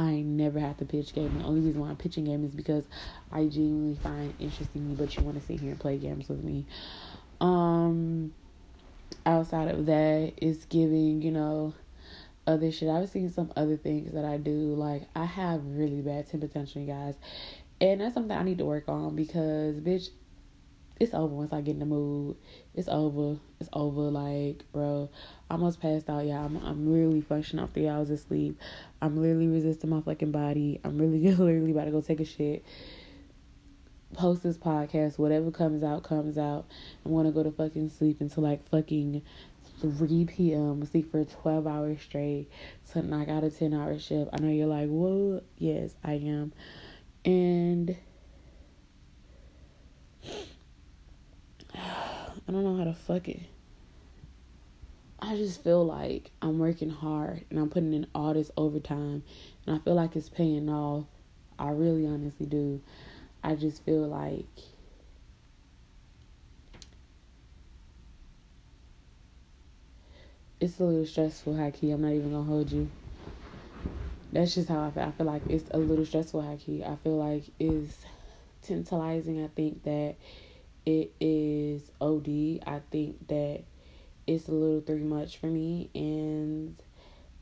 I never have to pitch game. The only reason why I'm pitching game is because I genuinely find interesting but you want to sit here and play games with me. Um, outside of that, it's giving, you know, other shit. I've seen some other things that I do. Like I have really bad temper tension, guys. And that's something I need to work on because bitch, it's over once I get in the mood. It's over. It's over. Like, bro, almost passed out. Yeah, I'm I'm literally functioning off three hours of sleep. I'm literally resisting my fucking body. I'm really literally about to go take a shit. Post this podcast. Whatever comes out, comes out. I'm gonna go to fucking sleep until like fucking 3 p.m. Sleep for 12 hours straight. So I got a 10 hour shift. I know you're like, whoa, Yes, I am. And I don't know how to fuck it. I just feel like I'm working hard and I'm putting in all this overtime and I feel like it's paying off. I really honestly do. I just feel like it's a little stressful, key. I'm not even gonna hold you. That's just how I feel. I feel like it's a little stressful, key. I feel like it's tantalizing. I think that it is OD. I think that it's a little too much for me. And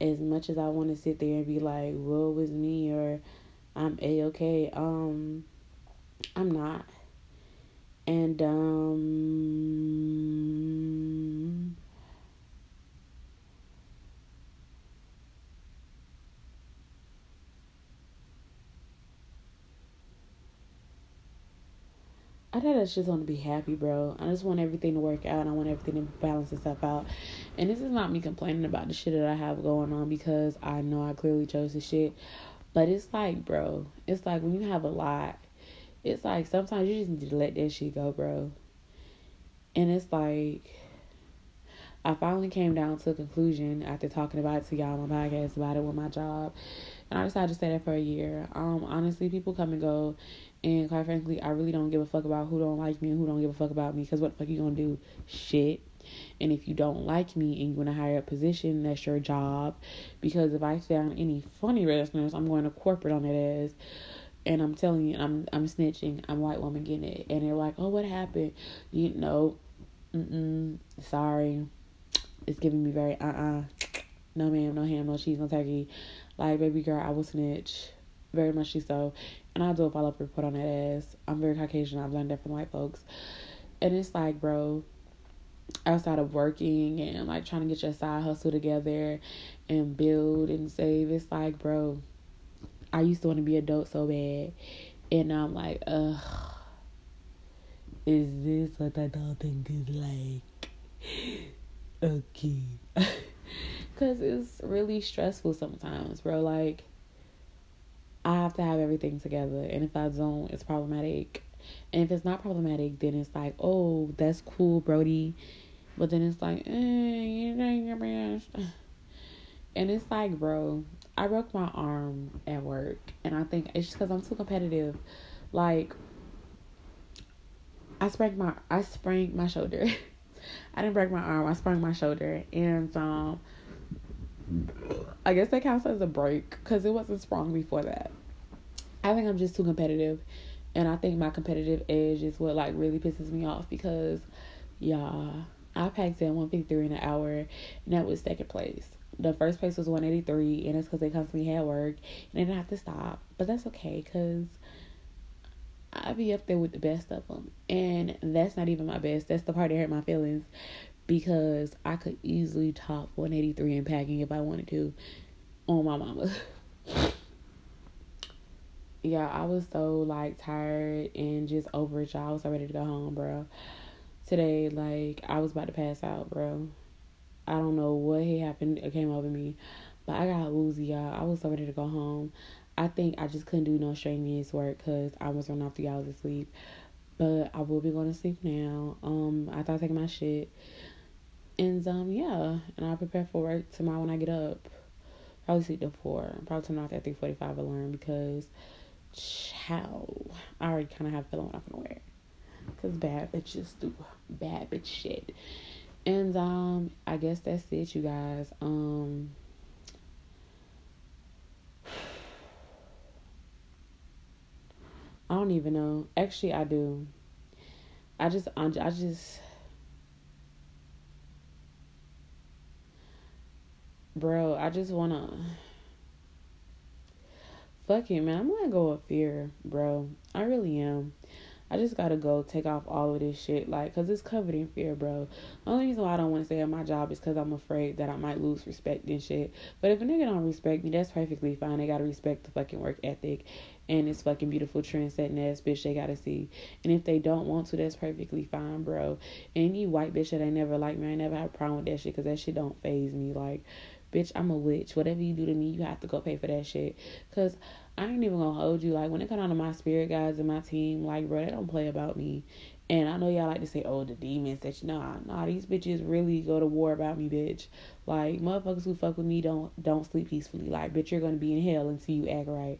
as much as I want to sit there and be like, "Well, was me," or "I'm a okay," um, I'm not. And um. I just want to be happy, bro. I just want everything to work out. I want everything to balance itself out. And this is not me complaining about the shit that I have going on because I know I clearly chose the shit. But it's like, bro, it's like when you have a lot, it's like sometimes you just need to let that shit go, bro. And it's like, I finally came down to a conclusion after talking about it to y'all on my podcast about it with my job. And I decided to stay there for a year. Um, honestly, people come and go and quite frankly, I really don't give a fuck about who don't like me and who don't give a fuck about me. Cause what the fuck you gonna do? Shit. And if you don't like me and you want a higher up position, that's your job. Because if I found any funny wrestlers, I'm going to corporate on that ass. And I'm telling you, I'm I'm snitching. I'm white woman getting it. And they're like, oh, what happened? You know, mm sorry. It's giving me very uh uh No ma'am, no ham, no cheese, no turkey. Like baby girl, I will snitch. Very much so. And I do a follow up report on that ass. I'm very Caucasian. I've learned that from white folks. And it's like, bro, outside of working and like trying to get your side hustle together and build and save, it's like, bro, I used to want to be adult so bad. And I'm like, ugh, is this what adulting is like? Okay. Because it's really stressful sometimes, bro. Like, I have to have everything together. And if I don't, it's problematic. And if it's not problematic, then it's like, oh, that's cool, Brody. But then it's like, eh, you your best. And it's like, bro, I broke my arm at work. And I think it's just because I'm too competitive. Like, I sprained my I sprained my shoulder. I didn't break my arm. I sprained my shoulder, and um, I guess that counts as a break because it wasn't sprung before that. I think I'm just too competitive, and I think my competitive edge is what like really pisses me off because, yeah, I packed in 153 in an hour, and that was second place. The first place was 183, and it's because they constantly had work and they didn't have to stop. But that's okay because I be up there with the best of them, and that's not even my best. That's the part that hurt my feelings because I could easily top 183 in packing if I wanted to on my mama. yeah, I was so like tired and just over it. Y'all. I was so ready to go home, bro. Today, like I was about to pass out, bro. I don't know what had happened. It came over me, but I got woozy, y'all. I was so ready to go home. I think I just couldn't do no strenuous work because I was running off the hours of sleep. But I will be going to sleep now. Um, I thought taking my shit. And um, yeah, and I'll prepare for work tomorrow when I get up. Probably sleep till four. Probably turn off that three forty five alarm because, chow, I already kind of have a feeling what I'm gonna wear. Cause bad bitches do bad bitch shit. And um, I guess that's it, you guys. Um. I don't even know. Actually, I do. I just, I just bro, I just wanna fuck it, man. I'm gonna go with fear, bro. I really am. I just gotta go take off all of this shit, like, cause it's covered in fear, bro. The only reason why I don't want to stay at my job is cause I'm afraid that I might lose respect and shit. But if a nigga don't respect me, that's perfectly fine. They gotta respect the fucking work ethic and this fucking beautiful trend setting ass bitch they gotta see. And if they don't want to, that's perfectly fine, bro. Any white bitch that ain't never like me, I never have a problem with that shit, cause that shit don't phase me. Like, bitch, I'm a witch. Whatever you do to me, you have to go pay for that shit. Cause I ain't even gonna hold you. Like when it come down to my spirit guides and my team, like bro, they don't play about me. And I know y'all like to say, oh, the demons that you nah, nah, these bitches really go to war about me, bitch. Like motherfuckers who fuck with me don't don't sleep peacefully. Like, bitch, you're gonna be in hell until you act right.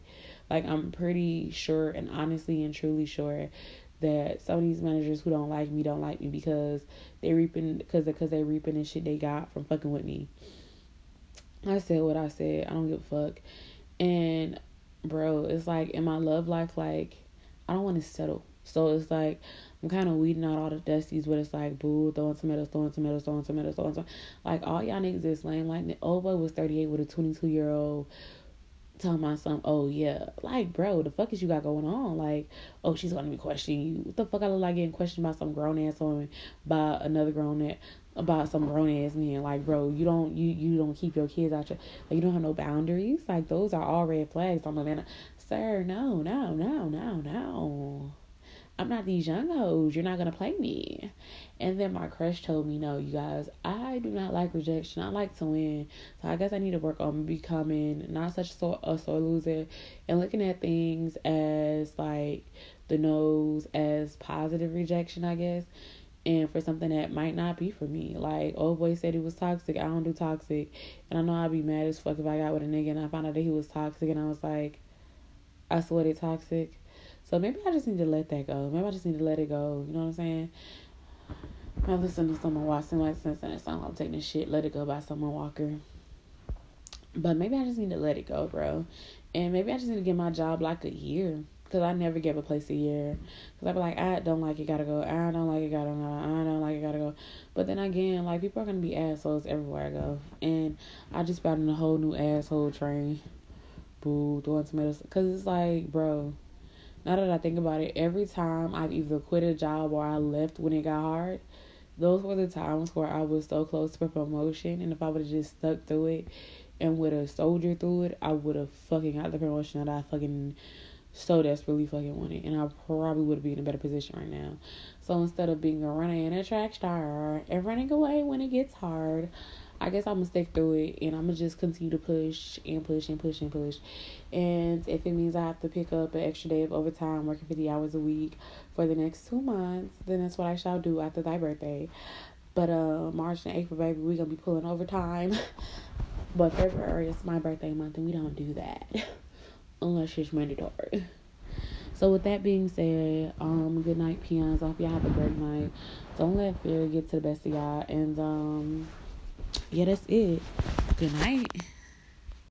Like I'm pretty sure and honestly and truly sure that some of these managers who don't like me don't like me because they reaping because because they reaping the shit they got from fucking with me. I said what I said. I don't give a fuck. And bro, it's like in my love life, like I don't want to settle. So it's like I'm kind of weeding out all the dusties, but it's like boo, throwing tomatoes, throwing tomatoes, throwing tomatoes, throwing tomatoes. Like all y'all niggas is lame. Like the old boy was 38 with a 22 year old telling my son, oh yeah, like bro, the fuck is you got going on? Like, oh she's gonna be questioning you. What the fuck I look like getting questioned by some grown ass woman by another grown ass about some grown ass man. Like, bro, you don't you you don't keep your kids out your like you don't have no boundaries. Like those are all red flags. I'm like, sir, no, no, no, no, no. I'm not these young hoes. You're not gonna play me. And then my crush told me, no, you guys, I do not like rejection. I like to win. So I guess I need to work on becoming not such a, a sore loser and looking at things as like the nose as positive rejection, I guess and for something that might not be for me. Like old boy said he was toxic. I don't do toxic, and I know I'd be mad as fuck if I got with a nigga and I found out that he was toxic, and I was like, I swear they toxic. So maybe I just need to let that go. Maybe I just need to let it go. You know what I'm saying? I listened to someone Watson like since and it song I'm taking this shit, Let It Go by someone Walker. But maybe I just need to let it go, bro. And maybe I just need to give my job like a year. Cause I never give a place a year. Cause I be like, I don't like it, gotta go. I don't like it, gotta go. I don't like it, gotta go. But then again, like people are gonna be assholes everywhere I go, and I just got in a whole new asshole train. Boo, throwing tomatoes. Cause it's like, bro. Now that I think about it, every time I've either quit a job or I left when it got hard, those were the times where I was so close to a promotion. And if I would have just stuck through it and would have soldiered through it, I would have fucking got the promotion that I fucking so desperately fucking wanted, and I probably would be in a better position right now. So instead of being a runner and a track star and running away when it gets hard, I guess I'm gonna stick through it and I'm gonna just continue to push and push and push and push. And if it means I have to pick up an extra day of overtime, working 50 hours a week for the next two months, then that's what I shall do after thy birthday. But uh, March and April, baby, we're gonna be pulling overtime. but February is my birthday month, and we don't do that. unless it's mandatory. So with that being said, um, good night, peons. I hope y'all have a great night. Don't let fear get to the best of y'all. And um, yeah, that's it. Good night.